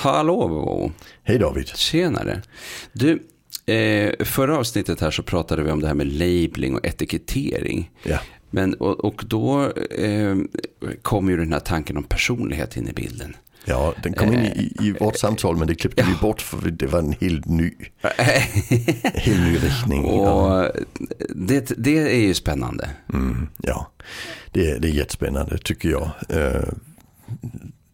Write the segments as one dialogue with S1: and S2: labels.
S1: Hallå!
S2: Hej David.
S1: Tjenare. Du, eh, förra avsnittet här så pratade vi om det här med labeling och etikettering.
S2: Ja.
S1: Men, och, och då eh, kom ju den här tanken om personlighet in i bilden.
S2: Ja, den kom in i, i vårt samtal men det klippte vi bort för det var en helt ny, helt ny riktning.
S1: och det, det är ju spännande.
S2: Mm, ja, det, det är jättespännande tycker jag.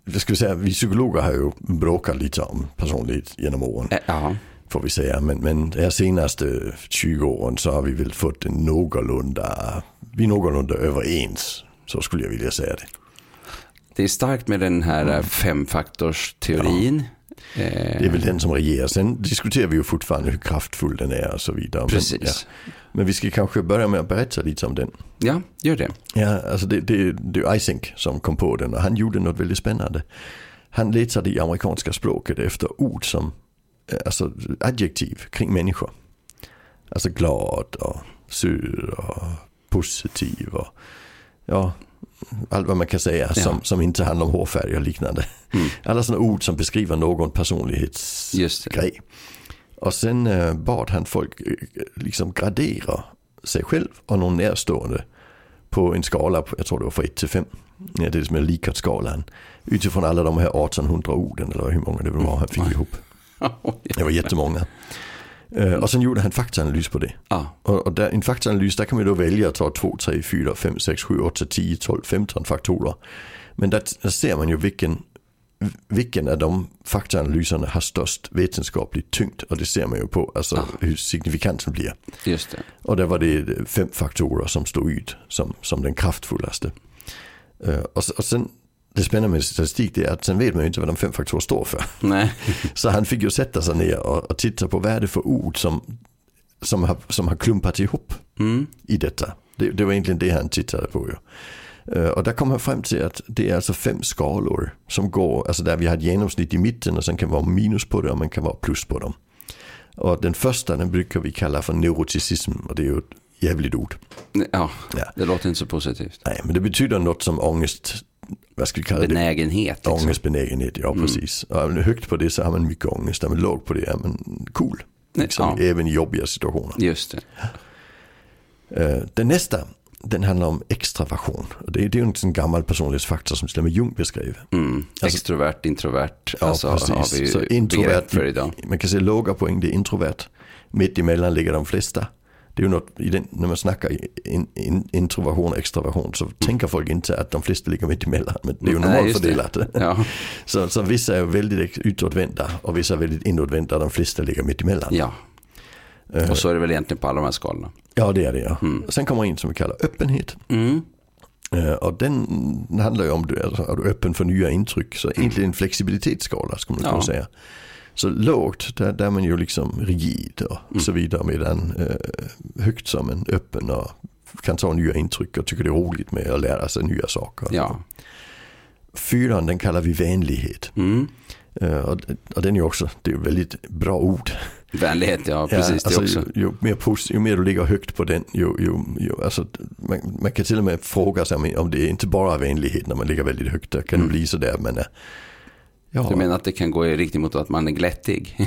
S2: Det ska vi säga, vi psykologer har ju bråkat lite om personlighet genom åren.
S1: Ja,
S2: Får vi säga. Men, men de här senaste 20 åren så har vi väl fått en någorlunda, vi är någorlunda överens. Så skulle jag vilja säga det.
S1: det är starkt med den här mm. femfaktorsteorin.
S2: Det är väl den som regerar. Sen diskuterar vi ju fortfarande hur kraftfull den är och så vidare. Men,
S1: Precis.
S2: ja. men vi ska kanske börja med att berätta lite om den.
S1: Ja, gör det.
S2: Ja, alltså det, det, det är Ising som kom på den och han gjorde något väldigt spännande. Han letade i amerikanska språket efter ord som, eh, alltså adjektiv kring människor. Alltså glad och sur och positiv och ja, allt vad man kan säga
S1: Ja.
S2: som, som inte handlar om hårfärg och liknande.
S1: Mm.
S2: Alla sådana ord som beskriver någon personlighetsgrej. Och sen eh, bad han folk eh, liksom gradera sig själv och någon närstående på en skala, jag tror det var från 1 till 5. Ja, det är som är Likert-skalan. Utifrån alla de här 1800 orden eller hur många det var han fick ihop. Det var jättemånga. Eh, och sen gjorde han faktaanalys på det.
S1: Ja,
S2: Och, och där, en faktaanalys, där kan man då välja att ta 2, 3, 4, 5, 6, 7, 8, 10, 12, 15 faktorer. Men där, där ser man ju vilken, vilken av de faktaanalyserna har störst vetenskaplig tyngd. Och det ser man ju på alltså, hur signifikansen blir.
S1: just det.
S2: Och där var det fem faktorer som stod ut som, som den kraftfullaste. Eh, och, s- och sen, det spännande med statistik det är att sen vet man ju inte vad de fem faktorer står för.
S1: Nej,
S2: Så han fick ju sätta sig ner och, och titta på vad är det för ord som, som, har, som har klumpat ihop
S1: mm.
S2: i detta. Det, det var egentligen det han tittade på ju. Eh, Och där kom han fram till att det är alltså fem skalor som går, alltså där vi har ett genomsnitt i mitten och sen kan vara minus på det och man kan vara plus på dem. Och den första den brukar vi kalla för neuroticism och det är ju ett jävligt ord.
S1: ja,
S2: Ja.
S1: det låter inte så positivt.
S2: Nej, men det betyder något som ångest, vad ska vi kalla det?
S1: Benägenhet. Liksom.
S2: Ångestbenägenhet, ja precis. Och är man högt på det så har man mycket ångest, är man låg på det är man cool. Liksom,
S1: Ja.
S2: Även i jobbiga situationer.
S1: Just det.
S2: Eh, Den nästa, den handlar om extraversion. Det är, det är en sån gammal personlighetsfaktor som till och med Jung beskrev.
S1: Mm. Extrovert, introvert.
S2: Ja,
S1: alltså
S2: precis.
S1: har vi
S2: Så introvert,
S1: för idag.
S2: man kan säga låga poäng, det är introvert. Mitt emellan ligger de flesta. Det är ju något, i den, när man snackar in, in, introversion och extraversion så tänker folk inte att de flesta ligger mitt emellan. Men det är ju
S1: Nej,
S2: normalt
S1: just det.
S2: fördelat.
S1: Ja,
S2: Så, så vissa är väldigt utåtvända och vissa är väldigt inåtvända. De flesta ligger mitt emellan.
S1: ja. Och så är det väl egentligen på alla de här skalorna.
S2: Ja, det är det ja. Sen kommer in som vi kallar öppenhet.
S1: Mm.
S2: Och den handlar ju om, du är, är du öppen för nya intryck. Så egentligen en flexibilitetsskala skulle man kunna
S1: Ja.
S2: säga. Så lågt, där, där är man ju liksom rigid och så vidare. Medan eh, högt som en öppen och kan ta nya intryck och tycker det är roligt med att lära sig nya saker.
S1: Ja.
S2: Fyran den kallar vi vänlighet.
S1: Mm.
S2: Eh, och, och den är ju också, det är ju väldigt bra ord.
S1: Vänlighet, ja precis
S2: Ja, alltså,
S1: också.
S2: Ju, ju, mer pos- ju mer du ligger högt på den, ju, ju, ju, alltså, man, man kan till och med fråga sig om, om det är inte bara vänlighet när man ligger väldigt högt. Där kan det bli sådär, men... eh, Ja,
S1: Du menar att det kan gå i riktning mot att man är glättig?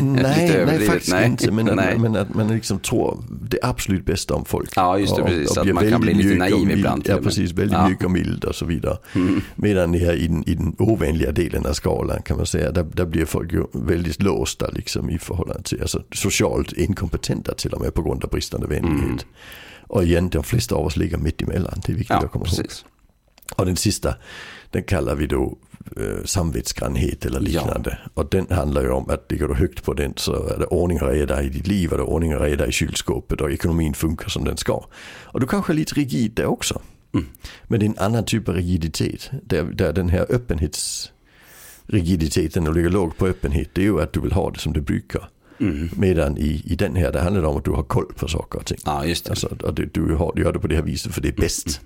S2: nej, nej, faktiskt
S1: nej.
S2: inte. Men,
S1: Nej.
S2: att, men att man liksom tror det absolut bästa om folk.
S1: Ja, just det, precis. Att man kan bli lite
S2: och
S1: naiv ibland
S2: Ja,
S1: och
S2: precis. Väldigt
S1: Ja. Mm.
S2: mjuk och mild och så vidare. Medan det här i den, i den ovänliga delen av skalan kan man säga, där, där blir folk ju väldigt låsta liksom i förhållande till, alltså socialt inkompetenta till och med på grund av bristande vänlighet. Och igen, de flesta av oss ligger mitt emellan. Det är viktigt
S1: Mm. Ja,
S2: att komma ihåg.
S1: precis.
S2: Och den sista, den kallar vi då samvetsgrannhet eller liknande. Och den handlar ju om att ligger du högt på den så är det ordning och reda i ditt liv och det är ordning och reda i kylskåpet och ekonomin funkar som den ska. Och du kanske är lite rigid där också. Men det är en annan typ av rigiditet. Där, där den här öppenhetsrigiditeten, du ligger lågt på öppenhet, det är ju att du vill ha det som det brukar. Medan i, i den här, det handlar det om att du har koll på saker och ting.
S1: Ja, just det.
S2: Alltså, och du, du, har, du gör det på det här viset för det är bäst.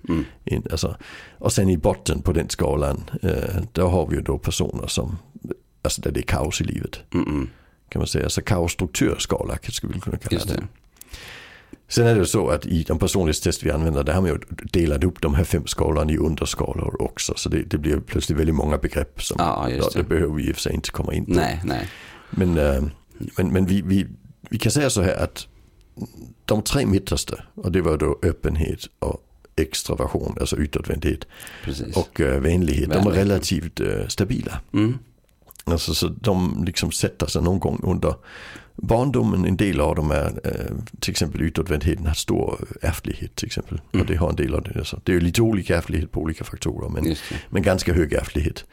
S2: In, alltså, och sen i botten på den skalan, eh, där har vi ju då personer som, alltså där det är kaos i livet.
S1: Mm-mm.
S2: Kan man säga, alltså kaosstrukturskala skulle vi kunna kalla
S1: Just
S2: det.
S1: det.
S2: Sen är det så att i de personlighetstest vi använder, där har man ju delat upp de här fem skalorna i underskalor också. Så det, det blir plötsligt väldigt många begrepp som
S1: Ja,
S2: det.
S1: det.
S2: behöver vi i och för sig inte komma in på.
S1: Nej, nej.
S2: Men, eh, men, men vi, vi, vi kan säga så här att de tre mittersta, och det var då öppenhet och extraversion, alltså utåtvändhet
S1: Precis.
S2: och eh, vänlighet, de är
S1: Vänlighet.
S2: relativt eh, stabila.
S1: Mm.
S2: Alltså, så de liksom sätter sig någon gång under barndomen. En del av dem är eh, till exempel utåtvändheten har stor ärftlighet till exempel.
S1: Mm.
S2: Och det har en del av det. Alltså. Det är ju lite olika ärftlighet på olika faktorer men, men ganska hög ärftlighet.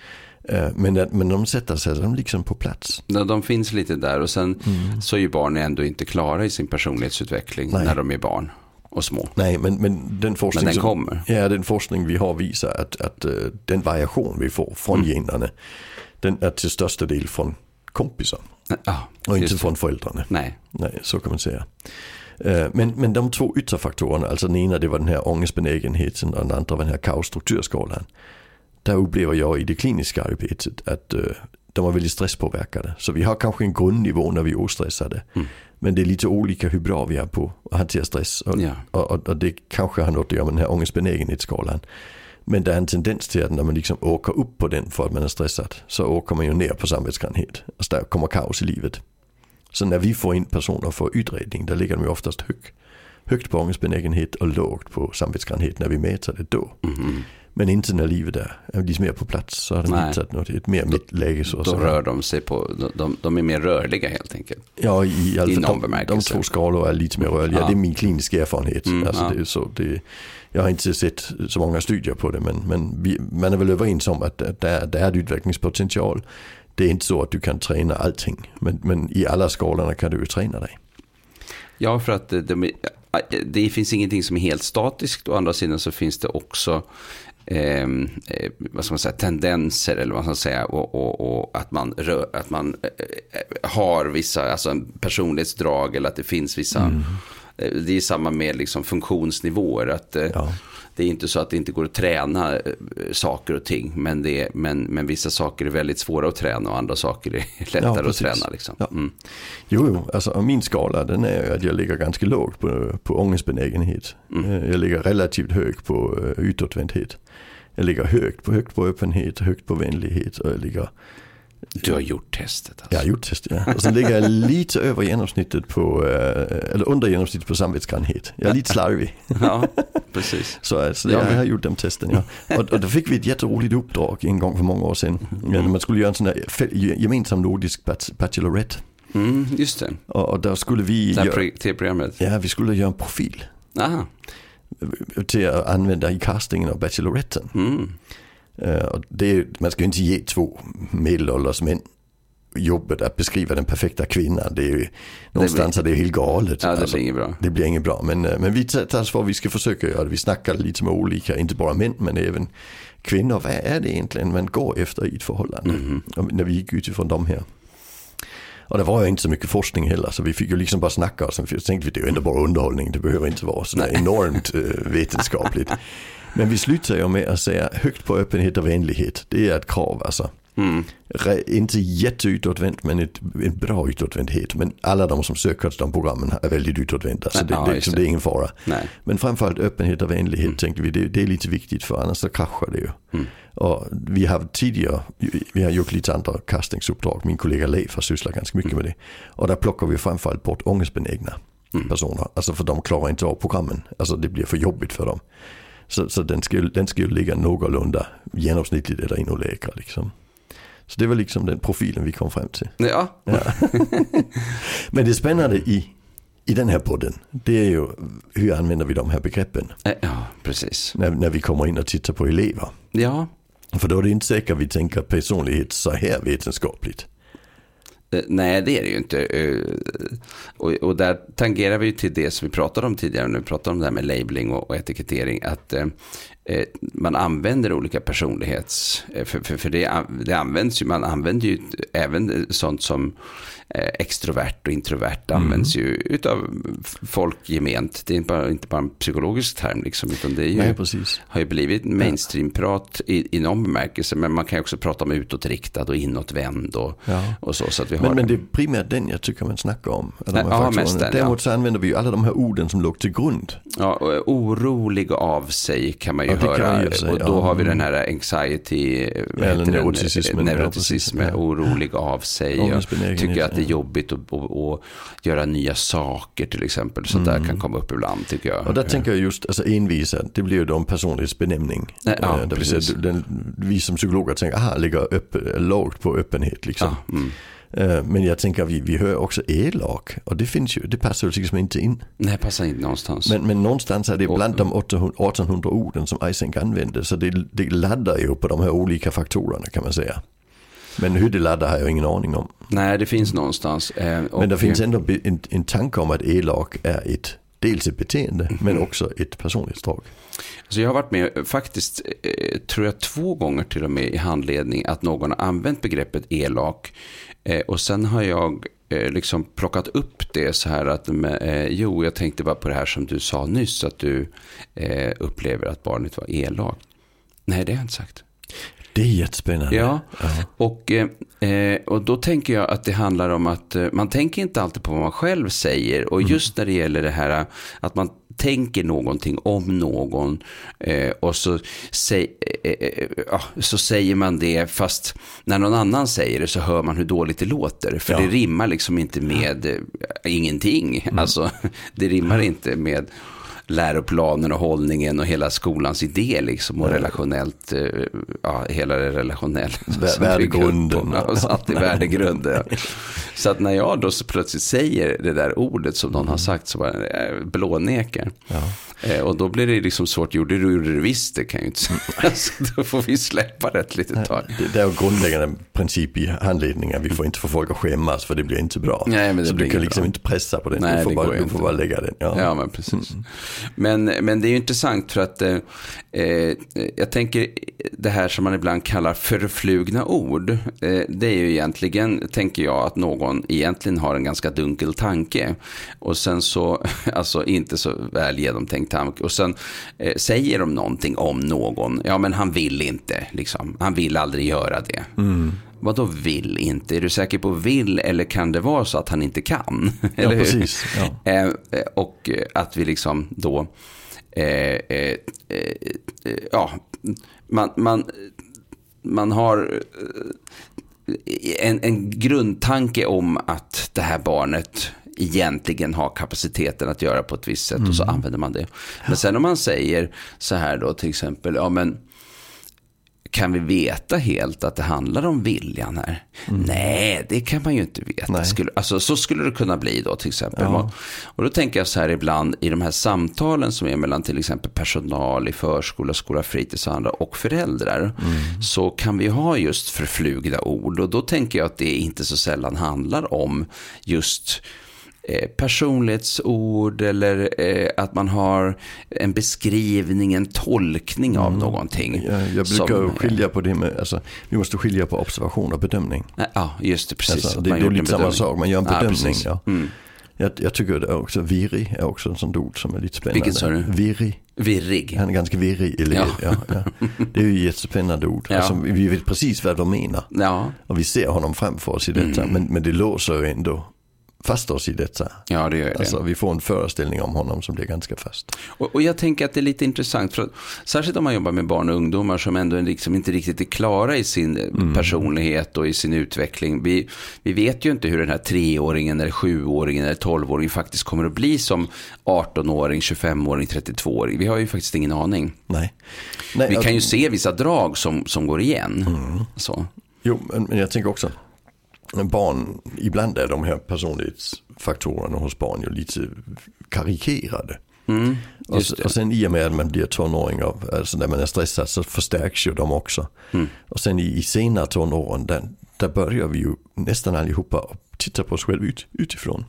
S2: Eh, men, men de sätter sig de liksom på plats.
S1: De, finns lite där och sen så är ju barn ändå inte klara i sin personlighetsutveckling
S2: Nej.
S1: när de är barn och små.
S2: Nej men, men den forskning
S1: Men den
S2: som,
S1: kommer.
S2: Ja, den forskning vi har visar att, att eh, den variation vi får från
S1: Mm.
S2: generna den är till största del från kompisar
S1: Ja,
S2: och inte från föräldrarna.
S1: Nej,
S2: Nej, så kan man säga. Eh, Men, men de två ytterfaktorerna, alltså den ena det var den här ångestbenägenheten och den andra var den här kaosstrukturskalan. Där upplever jag i det kliniska arbetet att eh, de var väldigt stresspåverkade. Så vi har kanske en grundnivå när vi är ostressade.
S1: Mm.
S2: Men det är lite olika hur bra vi är på att hantera stress. Och,
S1: Ja.
S2: och, och det kanske har något att göra med den här ångestbenägenhetsskalan. Men det är en tendens till att när man liksom åker upp på den för att man är stressad så åker man ju ner på samvetsgrannhet. Alltså där kommer kaos i livet. Så när vi får in personer för utredning, där ligger de ju oftast högt. Högt på ångestbenägenhet och lågt på samvetsgrannhet när vi mäter det då.
S1: Mhm.
S2: Men inte när livet är, är lite mer på plats så har de
S1: Nej.
S2: hittat något, ett mer mittläge. Så,
S1: då
S2: så.
S1: rör de sig på, de, de, är mer rörliga helt enkelt.
S2: Ja, i alla fall de, de två skalor är lite mer rörliga.
S1: Ja.
S2: Det är min kliniska erfarenhet.
S1: Mm,
S2: alltså
S1: ja.
S2: det är så, det, jag har inte sett så många studier på det, men, men vi, man är väl överens om att, där, där är det utvecklingspotential. Det är inte så att du kan träna allting, men, men i alla skalorna kan du ju träna dig.
S1: Ja, för att det, de, det finns ingenting som är helt statiskt. Å andra sidan så finns det också ehm, eh, vad ska man säga, tendenser eller vad man ska säga. Och, och, och att man, rör, att man eh, eh har vissa alltså personlighetsdrag eller att det finns vissa. mm det är samma med liksom funktionsnivåer. Att, eh,
S2: Ja.
S1: Det är inte så att det inte går att träna eh, saker och ting. Men, det, är- men, men vissa saker är väldigt svåra att träna och andra saker är lättare att
S2: precis.
S1: träna. Liksom.
S2: Ja.
S1: Mm.
S2: Jo, jo, alltså min skala den är att jag ligger ganska lågt på, på ångestbenägenhet.
S1: Mm.
S2: Eh, Jag ligger relativt högt på utåtvändhet. Jag ligger högt på, högt på öppenhet, högt på vänlighet och jag ligger
S1: Du har gjort testet. Alltså.
S2: Jag har gjort test, ja. Och sen ligger jag lite över genomsnittet på, eh, eller under genomsnittet på samvetsgrannhet. Jag är lite slarvig.
S1: Ja, precis.
S2: Så alltså,
S1: Ja.
S2: jag har gjort de testen, ja. Och, och då fick vi ett jätteroligt uppdrag en gång för många år sedan. När man skulle göra en sån fe- gemensam nordisk bach- bachelorette.
S1: Mm, just det.
S2: Och, och där skulle vi
S1: Det här
S2: göra,
S1: pro- tv-programmet.
S2: ja, vi skulle göra en profil
S1: Aha.
S2: till att använda i castingen av bacheloretten.
S1: Mm.
S2: Eh, och det man ska ju inte ge två medelålders män jobbet att beskriva den perfekta kvinnan. Det är ju, någonstans är det helt galet.
S1: Ja, det
S2: Alltså,
S1: blir inget bra.
S2: Det blir inget bra, men, eh, men vi tar vad vi ska försöka göra. Vi snackar lite med olika, inte bara män men även kvinnor. Vad är det egentligen man går efter i ett förhållande?
S1: Mhm.
S2: Och När vi gick utifrån de här. Och det var ju inte så mycket forskning heller så vi fick ju liksom bara snacka och sen tänkte vi det är ju ändå bara underhållning. Det behöver inte vara så där enormt eh, vetenskapligt. Men vi slutar ju med att säga högt på öppenhet och vänlighet. Det är ett krav alltså.
S1: Mm.
S2: Inte jätteutåtvänt men ett, en bra utåtvändhet. Men alla de som söker till de programmen är väldigt utåtvända. Så det,
S1: Ja,
S2: det, liksom,
S1: det.
S2: det är ingen fara.
S1: Nej.
S2: Men framförallt öppenhet och vänlighet tänkte vi, det, det är lite viktigt för annars så kraschar det ju.
S1: Mm.
S2: Och vi har tidigare, vi har gjort lite andra castingsuppdrag, min kollega Leif har sysslat ganska mycket med det. Och där plockar vi framförallt bort ångestbenägna personer. Alltså för de klarar inte av programmen, alltså det blir för jobbigt för dem. Så, så den, skulle, den skulle ligga någorlunda genomsnittligt eller ännu lägre liksom. Så det var liksom den profilen vi kom fram till.
S1: Ja,
S2: Men det spännande i, i den här podden, det är ju hur använder vi de här begreppen
S1: Eh, ja precis.
S2: när, när vi kommer in och tittar på elever.
S1: Ja,
S2: För då är det inte säkert vi tänker personlighet så här vetenskapligt.
S1: Eh, nej, det är det ju inte. Eh, och, och där tangerar vi ju till det som vi pratade om tidigare, när vi pratade om det här med labeling och, och etikettering, att eh, man använder olika personlighets... eh, För, för, för det, det används ju, man använder ju även eh, sånt som eh, extrovert och introvert används ju utav folk gement. Det är inte bara, inte bara en psykologisk term liksom, utan det ju
S2: Nej,
S1: har ju blivit mainstream-prat i, i någon bemärkelse. Men man kan också prata om utåtriktad och inåtvänd och,
S2: Ja.
S1: och så. Så att vi har
S2: Men, men det är primärt den jag tycker man snackar om. Här
S1: Ja, mest den,
S2: Däremot
S1: ja.
S2: så använder vi ju alla de här orden som låg till grund.
S1: Ja, orolig av sig kan man ju
S2: Ju säga,
S1: och då
S2: ja.
S1: har vi
S2: Mm.
S1: den här anxiety,
S2: Eller neuroticismen,
S1: neuroticism,
S2: ja.
S1: orolig av sig. Och tycker att det är jobbigt att, att, att göra nya saker till exempel. Sånt där kan komma upp ibland tycker jag.
S2: Mm. Och där tänker jag just, alltså envisa, det blir ju då en personlighetsbenämning.
S1: Ja,
S2: Eh, säga,
S1: precis.
S2: den, vi som psykologer tänker, aha, ligger upp, lågt på öppenhet liksom.
S1: ja, mm.
S2: Eh, Men jag tänker, vi, vi hör också elak. Och det finns ju, det passar ju liksom inte in.
S1: Nej, passar inte någonstans.
S2: Men, men någonstans är det bland de 800, 1800 orden som Eysenck använde. Så det, det laddar ju på de här olika faktorerna kan man säga. Men hur det laddar har jag ingen aning om.
S1: Nej, det finns någonstans. Eh,
S2: Men det finns ändå en, en tanke om att elak är ett, dels ett beteende men också ett personlighetsdrag.
S1: Så jag har varit med, faktiskt, eh, tror jag två gånger till och med i handledning, att någon har använt begreppet elak. Eh, och sen har jag eh, liksom plockat upp det så här att, jo, jag tänkte bara på det här som du sa nyss, att du upplever att barnet var elak. Nej, det har jag inte sagt.
S2: Det är jättespännande.
S1: Ja,
S2: Ja.
S1: och, eh, eh, och då tänker jag att det handlar om att eh, man tänker inte alltid på vad man själv säger. Och just när det gäller det här att man tänker någonting om någon eh, och så, säg, eh, eh, ja, så säger man det fast när någon annan säger det så hör man hur dåligt det låter. För
S2: Ja.
S1: det rimmar liksom inte med eh, ingenting. Alltså, det rimmar inte med läroplanen och hållningen och hela skolans idé liksom och relationellt, eh, ja, hela det relationella.
S2: Värdegrunden.
S1: Ja, satt i värdegrunden. ja. Så att när jag då så plötsligt säger det där ordet som någon har sagt så bara eh, blånekar.
S2: Ja.
S1: Eh, Och då blir det liksom svårt, gjorde du gjorde du visst, det kan jag ju inte säga. Så då får vi släppa det ett litet tag.
S2: Det, det är en grundläggande princip i handledningar. Vi får inte få folk att skämmas för det blir inte bra.
S1: Nej, men det
S2: så
S1: blir
S2: du kan liksom
S1: bra.
S2: inte pressa på det.
S1: Nej,
S2: du får, bara, du får bara lägga det. Ja.
S1: Ja, men precis. Men, men det är ju intressant för att eh, eh, jag tänker det här som man ibland kallar förflugna ord. Eh, det är ju egentligen, tänker jag, att någon egentligen har en ganska dunkel tanke. Och sen så, alltså inte så väl genomtänkt tanke. Och sen eh, säger de någonting om någon. Ja, men han vill inte, liksom. Han vill aldrig göra det. Mm. Vad då vill inte? Är du säker på vill eller kan det vara så att han inte kan?
S2: Ja, precis. Ja.
S1: Eh, eh, och att vi liksom då, eh, eh, eh, ja, man, man, man har eh, en, en grundtanke om att det här barnet egentligen har kapaciteten att göra på ett visst sätt och så använder man det. Men sen om man säger så här då till exempel, ja men kan vi veta helt att det handlar om viljan här? Nej, det kan man ju inte veta.
S2: Nej.
S1: Skulle, alltså, så skulle det kunna bli då till exempel.
S2: Ja.
S1: Och då tänker jag så här ibland i de här samtalen som är mellan till exempel personal i förskola, skola, fritids och andra och föräldrar. Så kan vi ha just förflugna ord. Och då tänker jag att det inte så sällan handlar om just eh, personlighetsord eller eh, att man har en beskrivning, en tolkning av någonting.
S2: Jag, jag brukar
S1: som,
S2: ju skilja på det med, alltså, vi måste skilja på observation och bedömning.
S1: eh, Ja, just det, precis.
S2: Alltså, det, är
S1: en
S2: lite samma sak, man gör en bedömning. Ja,
S1: Mm.
S2: Jag, jag tycker det är också virrig är också ett sånt ord som är lite spännande.
S1: Vilket sa du?
S2: Virrig.
S1: Virrig.
S2: Han är ganska virrig elev.
S1: Ja.
S2: Ja. Ja, Det är ju ett jättespännande ord.
S1: Ja.
S2: Alltså, vi vet precis vad de menar.
S1: Ja,
S2: Och vi ser honom framför oss i detta.
S1: Mm.
S2: Men, men det låser ju ändå fast oss i detta.
S1: ja, det gör det.
S2: Alltså vi får en föreställning om honom som blir ganska fast.
S1: Och, och jag tänker att det är lite intressant, för att, särskilt om man jobbar med barn och ungdomar som ändå liksom inte riktigt är klara i sin
S2: Mm.
S1: personlighet och i sin utveckling. Vi, vi vet ju inte hur den här treåringen, eller sjuåringen eller tolvåringen faktiskt kommer att bli som 18-åring, 25-åring, 32-åring. Vi har ju faktiskt ingen aning.
S2: Nej. Nej
S1: Vi kan ju se vissa drag som, som går igen.
S2: Mm.
S1: Så.
S2: Jo, men jag tänker också. Barn, ibland är de här personlighetsfaktorerna hos barn ju lite karikerade.
S1: Mm,
S2: Och, och sen i och med att man blir tonåring, alltså när man är stressad så förstärks ju de också.
S1: Mm.
S2: Och sen i, i senare tonåren, där, där börjar vi ju nästan allihopa titta på oss själva ut, utifrån.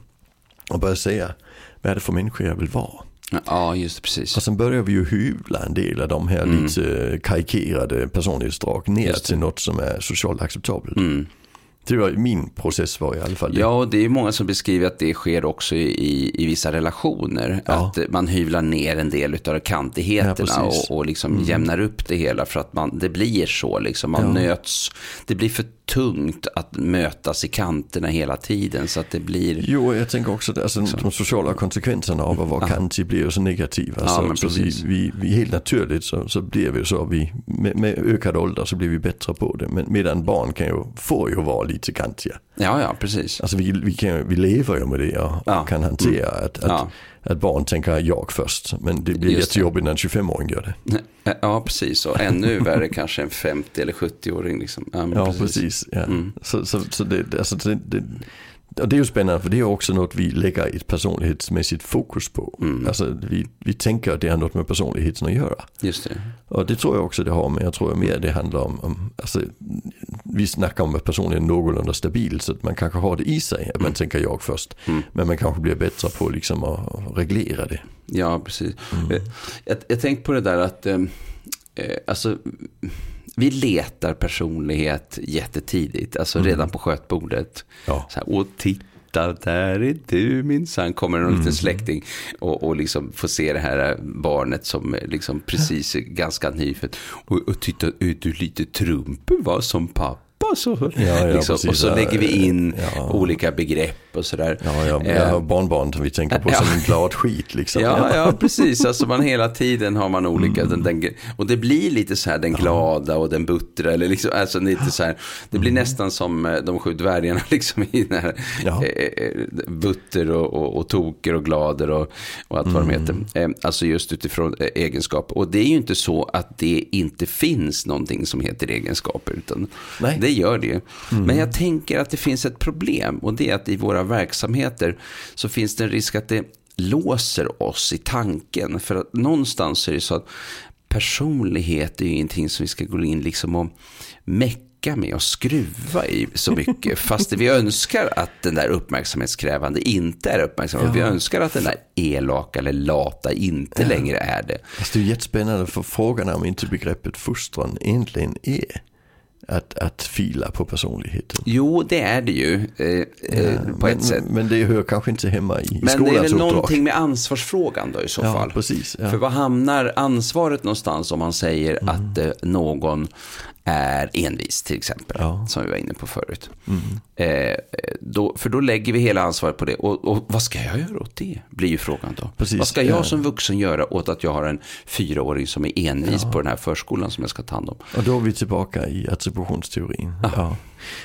S2: Och börja säga, vad är det för människa jag vill vara?
S1: Ja, just det, precis.
S2: Och sen börjar vi ju hyvla en del av de här lite karikerade personlighetsdrag ner
S1: Mm.
S2: Till något som är socialt acceptabelt.
S1: Mm.
S2: Det var min process var i alla fall.
S1: Ja, och det är många som beskriver att det sker också i, i vissa relationer.
S2: Ja.
S1: Att man hyvlar ner en del av
S2: Ja,
S1: kantigheterna
S2: precis.
S1: och, och liksom jämnar upp det hela för att man, det blir så. Liksom. Man
S2: Ja.
S1: möts, det blir för tungt att mötas i kanterna hela tiden. Så att det blir...
S2: Jo, jag tänker också att alltså, de sociala konsekvenserna av att vara kantig blir ju så negativa.
S1: Ja,
S2: så så vi, vi, vi helt naturligt så, så blir vi så, vi, med, med ökad ålder så blir vi bättre på det. Men medan barn kan ju, får ju vara lite kantiga.
S1: Ja, ja, precis.
S2: Alltså vi, vi, kan, vi lever ju med det och,
S1: Ja.
S2: och kan hantera att, att,
S1: Ja.
S2: att barn tänker jag först. Men det blir
S1: Just
S2: jättejobbigt när en 25-åring gör det.
S1: Ja, precis. Och ännu värre kanske en 50 eller 70-åring. Liksom. Ja,
S2: Ja, precis. ja.
S1: Mm.
S2: Så, så, så det, alltså, det, det, och det är ju spännande för det är också något vi lägger ett personlighetsmässigt fokus på.
S1: Mm.
S2: Alltså, vi, vi tänker att det har något med personligheten att göra.
S1: Just det.
S2: Och det tror jag också det har, men jag tror mer det handlar om, om alltså, vi snackar om att personen är någorlunda stabil så att man kanske har det i sig, att man tänker jag först.
S1: Mm.
S2: Men man kanske blir bättre på liksom att reglera det.
S1: Ja, precis.
S2: Mm.
S1: Eh, Jag, jag tänkte på det där att eh, eh, alltså, vi letar personlighet jättetidigt, alltså redan på skötbordet.
S2: Mm. Ja.
S1: Så här, och titta, där är du minsann. Kommer någon
S2: Mm.
S1: liten släkting och, och liksom får se det här barnet som är liksom precis ganska nyfött. Och, och titta, är du lite trumpen va, som pappa? Så,
S2: Ja, ja,
S1: liksom.
S2: precis.
S1: och så lägger vi in
S2: Ja.
S1: olika begrepp och sådär.
S2: Ja, ja,
S1: Eh,
S2: barnbarn som vi tänker på som en glad skit liksom.
S1: Ja, ja, precis. Alltså man hela tiden har man olika.
S2: Mm.
S1: Den, den, och det blir lite så här den glada och den buttra. Eller liksom, alltså lite så här, det blir nästan som eh, de sju dvärgarna liksom i den här
S2: Mm. Ja.
S1: eh, eh, butter och, och, och toker och glader och, och allt vad de heter.
S2: Mm.
S1: Eh, alltså just utifrån eh, egenskaper. Och det är ju inte så att det inte finns någonting som heter egenskaper. Utan
S2: Nej.
S1: det gör det ju. Men jag tänker att det finns ett problem. Och det är att i våra verksamheter så finns det en risk att det låser oss i tanken. För att någonstans är det så att personlighet är ju ingenting som vi ska gå in liksom och mecka med och skruva i så mycket. Fast vi önskar att den där uppmärksamhetskrävande inte är uppmärksamhet. Vi önskar att den där elaka eller lata inte längre är det.
S2: Fast det är jättespännande för frågan är om inte begreppet fostran egentligen är att, att fila på personligheten.
S1: Jo, det är det ju eh, eh, på
S2: men,
S1: ett sätt.
S2: Men det hör kanske inte hemma i
S1: Men det är
S2: skolans
S1: väl
S2: uppdrag.
S1: någonting med ansvarsfrågan då i så
S2: Ja,
S1: fall.
S2: precis, ja.
S1: För vad hamnar ansvaret någonstans om man säger att eh, någon är envis till exempel.
S2: Ja. Mm.
S1: Som vi var inne på förut. Eh, då, för då lägger vi hela ansvaret på det. Och, och vad ska jag göra åt det? Blir ju frågan då.
S2: Precis,
S1: vad ska jag
S2: ja.
S1: som vuxen göra åt att jag har en fyraåring som är envis på den här förskolan som jag ska ta hand om?
S2: Och då är vi tillbaka i attributionsteorin. Ja.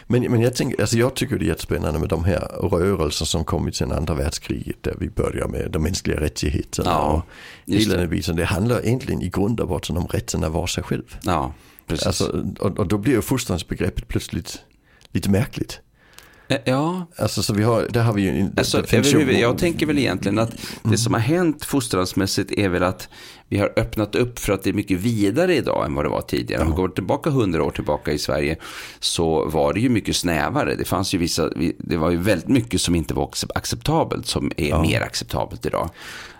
S2: Men, men jag, tänker, alltså jag tycker det är jättespännande med de här rörelser som kommit sedan andra världskriget. Där vi börjar med de mänskliga rättigheterna.
S1: Ja,
S2: och hela
S1: det.
S2: den biten. Det handlar egentligen i grund och botten om rätten att vara sig själv.
S1: Ja, precis.
S2: Alltså, och, och då blir ju fostransbegreppet plötsligt lite märkligt.
S1: Eh, ja,
S2: Alltså så vi har, där har vi ju...
S1: Alltså, överhuvud, jag tänker väl egentligen att det som har hänt fostransmässigt är väl att vi har öppnat upp för att det är mycket vidare idag än vad det var tidigare. Om vi går tillbaka hundra år tillbaka i Sverige så var det ju mycket snävare. Det fanns ju vissa, det var ju väldigt mycket som inte var acceptabelt som är mer acceptabelt idag.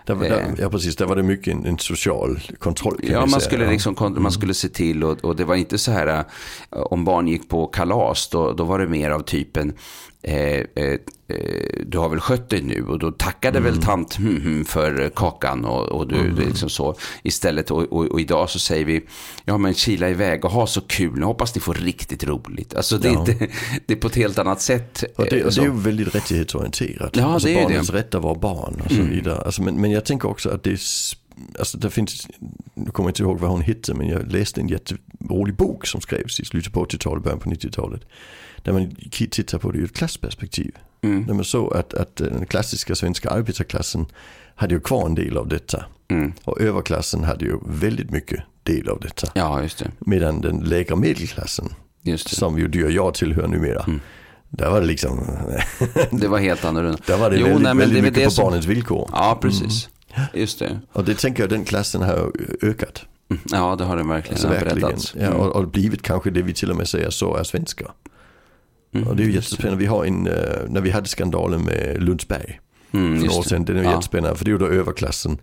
S2: Där, var-
S1: Eh.
S2: där, ja precis, där var det mycket en, en social kontroll
S1: Ja, man
S2: säga.
S1: skulle,
S2: Ja.
S1: liksom, man skulle se till och, och det var inte så här, äh, om barn gick på kalas, då, då var det mer av typen, eh, eh, eh, du har väl skött dig nu och då tackade väl tant hmm, hmm, för kakan och, och du, är liksom så. Istället, och, och, och idag så säger vi, ja men kila iväg och ha så kul, jag hoppas ni får riktigt roligt. Alltså det är,
S2: Ja.
S1: inte, det är på ett helt annat sätt.
S2: Och det, och det är ju väldigt rättighetsorienterat.
S1: Ja,
S2: alltså
S1: det är ju
S2: barnets
S1: det. Mm.
S2: rätt att vara barn och så vidare. Alltså, men, men jag tänker också att det är, alltså det finns, nu kommer jag inte ihåg vad hon hette, men jag läste en jätterolig bok som skrevs i slutet på 80-talet, början på 90-talet. Där man tittar på det ur ett klassperspektiv.
S1: Mm.
S2: Där man såg att, att den klassiska svenska arbetarklassen hade ju kvar en del av detta.
S1: Mm.
S2: Och överklassen hade ju väldigt mycket del av detta.
S1: Ja, just det.
S2: Medan den lägre medelklassen, som ju du och jag tillhör numera,
S1: Mm.
S2: där var det liksom,
S1: Det var helt annorlunda.
S2: där var det
S1: Jo,
S2: väldigt,
S1: nej,
S2: väldigt
S1: det
S2: mycket
S1: det
S2: på
S1: som-
S2: barnets villkor.
S1: Ja, precis. Just det.
S2: Och det tänker jag den klassen har ökat.
S1: Mm. Ja, det har den verkligen
S2: Alltså verkligen. Ja,
S1: Mm.
S2: och, och blivit kanske det vi till och med säger så är svenskar.
S1: Mm,
S2: Och det är ju jättespännande. Vi har en, eh, när vi hade skandalen med Lundsberg
S1: Mm,
S2: för några år sedan, den är
S1: Ja.
S2: jättespännande. För det är ju då överklassen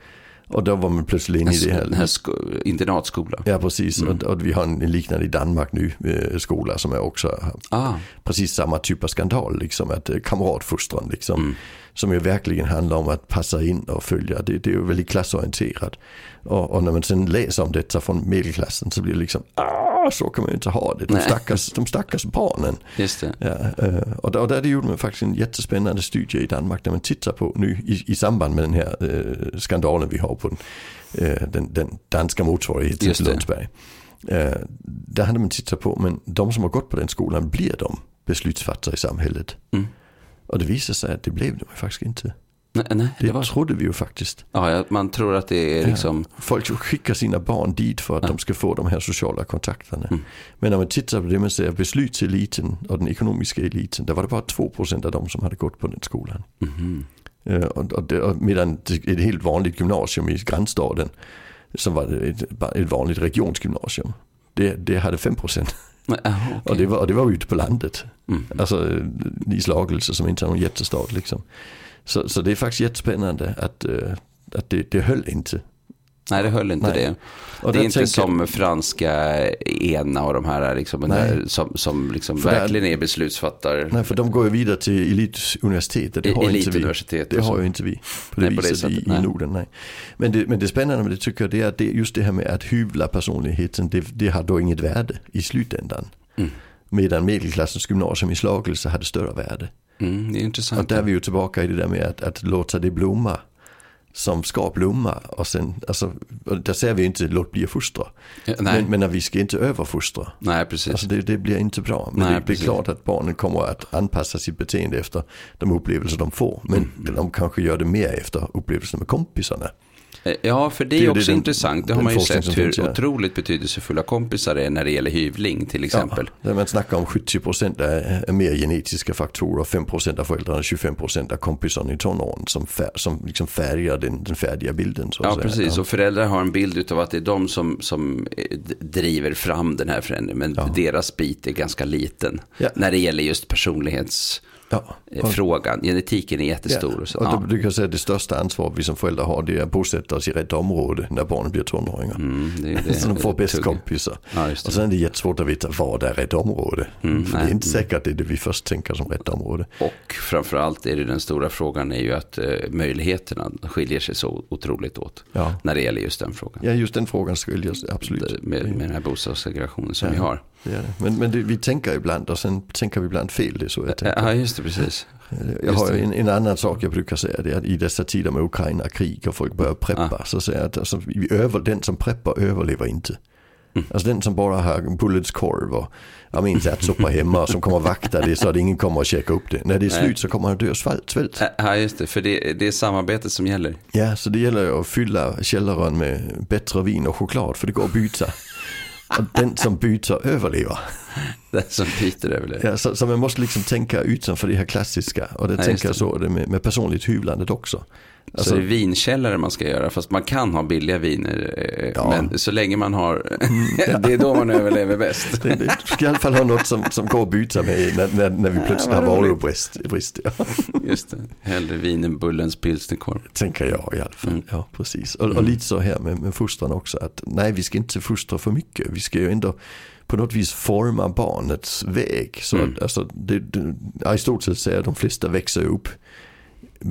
S2: Och då var man plötsligt inne i det här.
S1: Den här sko- internatskola.
S2: Ja, precis. Och, och vi har en liknande i Danmark nu, eh, skola som är också
S1: Ah,
S2: precis samma typ av skandal, liksom att eh, kamratfostran liksom. Som ju verkligen handlar om att passa in och följa, det, det är ju väldigt klassorienterat. Och, och när man sen läser om detta från medelklassen så blir det liksom, ah, så kan man ju inte ha det. De stackars, de stackars barnen.
S1: just det.
S2: Ja, eh, och, där, och där gjorde man faktiskt en jättespännande studie i Danmark där man tittar på nu i, i samband med den här eh, skandalen vi har på den, eh, den, den danska motsvarigheten till. Lundsberg. Eh, där hade man tittat på, men de som har gått på den skolan, blir de beslutsfattare i samhället?
S1: Mm.
S2: Och det visade sig att det blev de faktiskt inte.
S1: Nej, nej
S2: Det,
S1: det var
S2: trodde vi ju faktiskt.
S1: Ja, ja, man tror att det är liksom...
S2: Folk skickar sina barn dit för att de ska få de här sociala kontakterna.
S1: Mm.
S2: Men när man tittar på det man säger beslutseliten och den ekonomiska eliten, där var det bara 2% av dem som hade gått på den skolan. Eh, Och, och, det, och medan ett helt vanligt gymnasium i grannstaden, som var ett, ett vanligt regionsgymnasium, det, det hade 5%.
S1: Nej, aha, okej.
S2: Och, det var, och det var ute på landet.
S1: Mm.
S2: Alltså i Slagelse som inte är någon jättestad liksom. Så, så det är faktiskt jättespännande att, eh, att det, det höll inte.
S1: Nej, det höll inte
S2: Nej.
S1: det.
S2: Och
S1: det är inte
S2: tänker-
S1: som franska ena och de här liksom, där, som, som liksom
S2: där-
S1: verkligen är beslutsfattare.
S2: Nej, för de går ju vidare till elituniversitetet. Det
S1: E-
S2: har inte vi. Det har ju inte vi på det
S1: Nej, på det
S2: viset i,
S1: nej.
S2: i Norden. Nej. Men, det, men det spännande med det tycker jag det är att det, just det här med att hyvla personligheten, det, det har då inget värde i slutändan.
S1: Mm.
S2: Medan medelklassens gymnasium i Slagelse hade större värde.
S1: Mm, det är
S2: Och
S1: intressant.
S2: där är vi ju tillbaka i det där med att, att låta det blomma som ska blomma. Och sen, alltså, där säger vi inte låt bli att fostra.
S1: Ja,
S2: Men, men att vi ska inte överfostra.
S1: nej, precis.
S2: Alltså det, det blir inte bra. Men
S1: Nej,
S2: det, det är klart att barnen kommer att anpassa sitt beteende efter de upplevelser de får. Men
S1: Mm.
S2: de kanske gör det mer efter upplevelser med kompisarna.
S1: Ja, för det är också
S2: det
S1: intressant. Det har man ju sett hur
S2: finns,
S1: otroligt betydelsefulla kompisar är när det gäller hyvling till exempel.
S2: Ja, där man snackar om 70% är, är mer genetiska faktorer, 5% av föräldrarna, 25% av kompisarna i tonåren som, fär, som liksom färgar den, den färdiga bilden. Så att
S1: Ja, precis.
S2: Ja.
S1: Och föräldrar har en bild av att det är de som, som eh, driver fram den här förändringen. Men
S2: Ja.
S1: deras bit är ganska liten. När det gäller just personlighetsfrågan.
S2: Ja.
S1: Genetiken är jättestor. Och så,
S2: och
S1: ja.
S2: då, du kan säga att det största ansvar vi som föräldrar har det är att bosätta oss i rätt område när barnen blir tonåringar.
S1: Mm, det, det,
S2: så de får bäst kompisar.
S1: Ja,
S2: Och
S1: det.
S2: sen är det jättesvårt att veta vad är rätt område.
S1: Mm,
S2: För
S1: nej.
S2: det är inte säkert att det är det vi först tänker som rätt område.
S1: Och framförallt är det den stora frågan är ju att eh, möjligheterna skiljer sig så otroligt åt.
S2: Ja.
S1: När det gäller just den frågan.
S2: Ja, just den frågan skiljer sig absolut.
S1: Med, med den här bostadssegregationen som
S2: Ja.
S1: vi har.
S2: Det är det. Men, men det, vi tänker ibland och sen tänker vi ibland fel. Det är så jag tänker.
S1: Ja, just det, precis.
S2: Jag har en, en annan sak jag brukar säga. Det är att i dessa tider med Ukraina-krig och folk börjar preppa. Så säger jag att alltså, vi över, den som preppar överlever inte.
S1: Mm.
S2: Alltså den som bara har Bullets korv och aminsatssoppa hemma som kommer vakta det så att ingen kommer att käka upp det. När det är slut så kommer han att dö av svält.
S1: Ja, just det. För det, det är samarbetet som gäller.
S2: Ja, så det gäller att fylla källaren med bättre vin och choklad för det går att byta. Och den som byter överlever.
S1: Det som är väl
S2: Ja, så, så man måste liksom tänka utanför det här klassiska. Och det
S1: Ja,
S2: tänker jag så med, med personligt hyvlandet också.
S1: Så
S2: Alltså,
S1: det är vinkällare man ska göra, fast man kan ha billiga viner. eh,
S2: Ja. Mm,
S1: Men så länge man har, det är då man överlever bäst.
S2: det, det ska i alla fall ha något som, som går att byta med när, när, när vi plötsligt har
S1: vad roligt.
S2: varubrist. Brist, ja.
S1: Just det, hellre vin än Bullens pilsnerkorv.
S2: Tänker jag i alla fall.
S1: Mm.
S2: Ja, precis. Och, och lite så här med, med fostran också. Att nej, vi ska inte fostra för mycket. Vi ska ju ändå på något vis forma barnets väg. Så
S1: Mm.
S2: att, alltså, det, det, Aristoteles säger att de flesta växer upp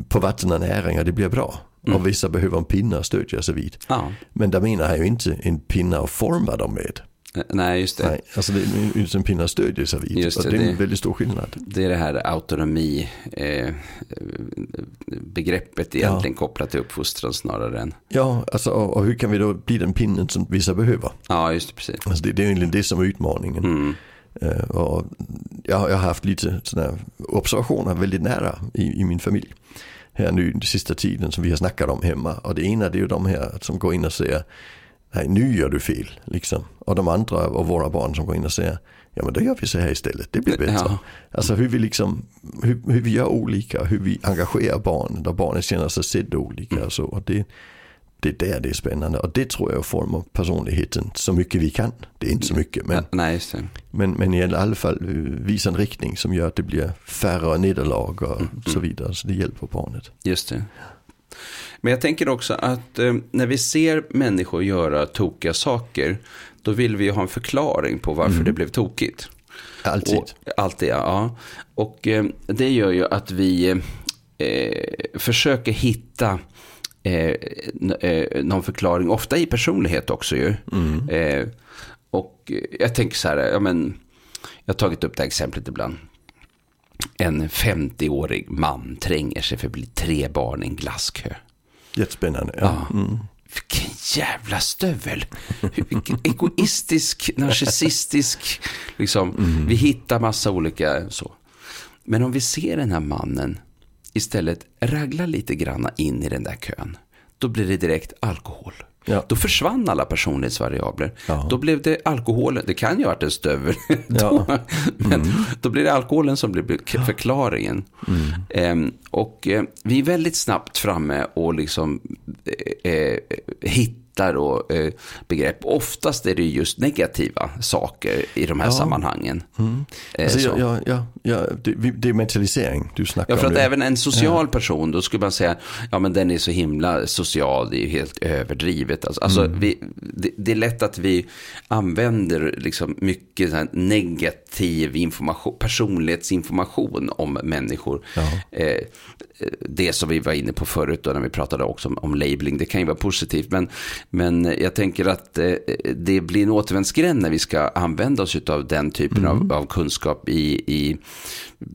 S2: på vatten och näring och det blir bra.
S1: Mm.
S2: Och vissa behöver en pinne att stödja sig vid.
S1: Ja,
S2: Men där menar han ju inte en pinne att forma dem med.
S1: Eh, nej just det.
S2: Nej, alltså det är en pinne att stödja sig vid.
S1: Just det,
S2: det är en väldigt stor skillnad.
S1: Det är det här autonomi eh, begreppet egentligen kopplat till uppfostran snarare än,
S2: Ja, alltså, och, och hur kan vi då bli den pinnen som vissa behöver?
S1: ja just det, precis.
S2: Alltså det, det är egentligen det som är utmaningen.
S1: Mm.
S2: Eh, och jag, jag har haft lite sådana observationer väldigt nära i, i min familj. Här nu den sista tiden som vi har snackat om hemma. Och det ena det är ju de här som går in och säger Nej nu gör du fel. Liksom. Och de andra av våra barn som går in och säger Ja men då gör vi så här istället. Det blir bättre.
S1: Ja.
S2: Alltså hur vi liksom hur, hur vi gör olika. Hur vi engagerar barnen. Där barnen känner sig sedda olika. Och så. Och det, det är där det är spännande. Och det tror jag formar personligheten så mycket vi kan. Det är inte så mycket. Men
S1: Ja,
S2: men, men i alla fall eh, visa en riktning som gör att det blir färre nederlag och så vidare. Så det hjälper barnet.
S1: Just det. Men jag tänker också att eh, när vi ser människor göra tokiga saker, då vill vi ju ha en förklaring på varför det blev tokigt.
S2: Alltid.
S1: Och, alltid, ja. Och eh, det gör ju att vi eh, försöker hitta eh, eh, någon förklaring, ofta i personlighet också ju. Eh, och jag tänker så här, ja men, jag har tagit upp det här exemplet ibland. En 50-årig man tränger sig förbi tre barn i en glasskö.
S2: Jättespännande. Ja. Mm.
S1: Vilken jävla stövel. Vilken egoistisk, narcissistisk. Liksom. Vi hittar massa olika så. Men om vi ser den här mannen istället ragla lite granna in i den där kön. Då blir det direkt alkohol.
S2: Ja.
S1: Då försvann alla personlighetsvariabler.
S2: Ja.
S1: Då blev det alkoholen, det kan ju ha varit en stövel.
S2: Ja.
S1: då, men då blir det alkoholen som blir förklaringen. Ehm, och eh, vi är väldigt snabbt framme och liksom eh, eh, hittar och, eh, begrepp. Oftast är det ju just negativa saker i de här
S2: Ja.
S1: sammanhangen. Eh,
S2: Alltså,
S1: så.
S2: ja, ja, ja, ja, det, det är mentalisering du snackar
S1: Ja, för
S2: om
S1: att även en social person, då skulle man säga, ja men den är så himla social, det är ju helt överdrivet. Alltså, alltså vi, det, det är lätt att vi använder liksom mycket negativ information, personlighetsinformation om människor. Eh, det som vi var inne på förut då när vi pratade också om, om labeling, det kan ju vara positivt. Men, men jag tänker att eh, det blir en återvändsgränd när vi ska använda oss av den typen av, av kunskap i, i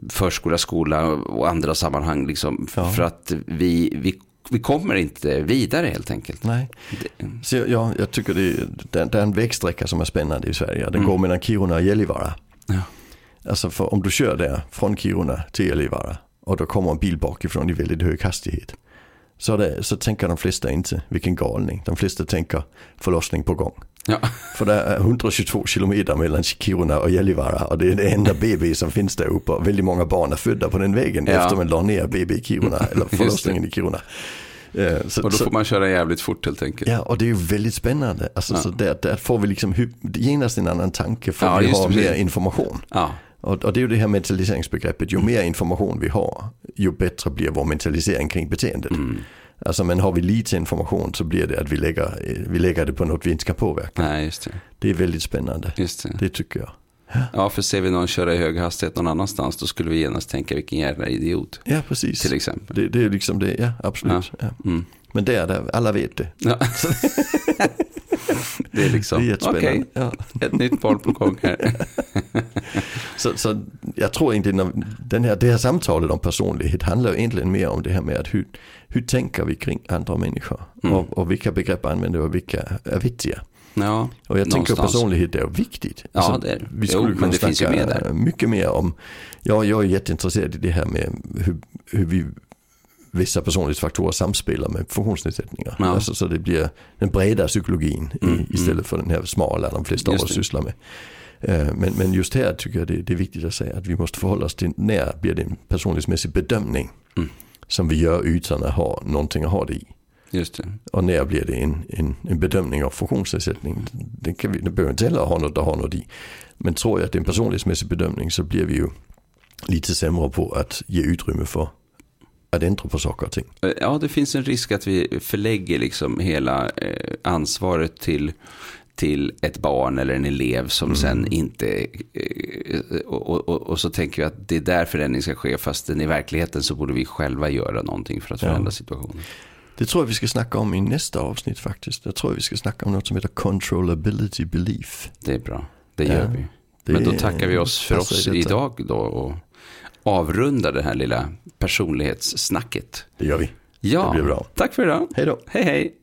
S1: förskola, skola och andra sammanhang. Liksom,
S2: Ja.
S1: För att vi, vi, vi kommer inte vidare helt enkelt.
S2: Nej. Så ja, jag tycker det är, det, det är en vägsträcka som är spännande i Sverige. Den går mellan Kiruna och Gällivare.
S1: Ja.
S2: Alltså för om du kör där från Kiruna till Gällivare och då kommer en bil bakifrån i väldigt hög hastighet. Så, det, så tänker de flesta inte vilken galning. De flesta tänker förlossning på gång.
S1: Ja.
S2: För det är 122 kilometer mellan Kiruna och Gällivare och det är det enda BB som finns där uppe. Och väldigt många barn är födda på den vägen
S1: Ja.
S2: efter man la ner BB i Kiruna, eller förlossningen i Kiruna. Så,
S1: Och då får man köra jävligt fort helt enkelt.
S2: Ja, och det är ju väldigt spännande. Alltså,
S1: Ja.
S2: så där, där får vi liksom genast en annan tanke för
S1: Ja,
S2: vi har mer information.
S1: Ja.
S2: Och, och det är ju det här mentaliseringsbegreppet. Ju mer information vi har, ju bättre blir vår mentalisering kring beteendet.
S1: Mm.
S2: Alltså men har vi lite information så blir det att vi lägger, eh, vi lägger det på något vi inte ska påverka.
S1: Nej, just det.
S2: Det är väldigt spännande.
S1: Just det.
S2: Det tycker jag.
S1: Ja, för ser vi någon köra i hög hastighet någon annanstans, då skulle vi genast tänka vilken jävla idiot.
S2: Ja, precis.
S1: Till exempel.
S2: Det, det är liksom det, ja absolut. Ja.
S1: Mm.
S2: Men där, där, alla vet det.
S1: Ja. det är
S2: Det
S1: liksom,
S2: är
S1: okej,
S2: jättespännande. Ja.
S1: ett nytt barn på gång här.
S2: Så, så jag tror egentligen den här, det här samtalet om personlighet handlar ju egentligen mer om det här med att hur, hur tänker vi kring andra människor?
S1: Mm.
S2: Och, och vilka begrepp använder vi och vilka är viktiga?
S1: Ja,
S2: Och jag tänker
S1: Någonstans.
S2: personlighet är viktigt. Alltså,
S1: Ja, det är det.
S2: Vi
S1: Jo,
S2: skulle
S1: men
S2: kunna
S1: det
S2: snacka mycket mer om, ja, jag är jätteintresserad i det här med hur, hur vi vissa personlighetsfaktorer samspelar med funktionsnedsättningar.
S1: Ja.
S2: Alltså, så det blir den breda psykologin i,
S1: Mm,
S2: istället för den här smala de flesta av oss sysslar med. Eh, Men, men just här tycker jag det, det är viktigt att säga att vi måste förhålla oss till när blir det en personlighetsmässig bedömning
S1: Mm.
S2: som vi gör utan att ha någonting att ha det i.
S1: just det.
S2: Och när blir det en, en, en bedömning av funktionsnedsättning? Det, kan vi, det behöver inte heller ha något att ha något i. Men tror jag att det är en personlighetsmässig bedömning så blir vi ju lite sämre på att ge utrymme för att ändra på saker och ting.
S1: Ja, det finns en risk att vi förlägger liksom hela eh, ansvaret till, till ett barn eller en elev som
S2: Mm.
S1: sen inte... Eh, och, och, och, så tänker vi att det är där förändring ska ske, fast i verkligheten så borde vi själva göra någonting för att
S2: Ja.
S1: förändra situationen.
S2: Det tror jag vi ska snacka om i nästa avsnitt faktiskt. Jag tror vi ska snacka om något som heter controllability belief.
S1: Det är bra, det
S2: Ja,
S1: gör vi.
S2: Det
S1: Men då tackar vi oss för oss idag då och avrundar det här lilla personlighetssnacket.
S2: Det gör vi.
S1: Ja, tack för idag.
S2: Hej då.
S1: Hej hej.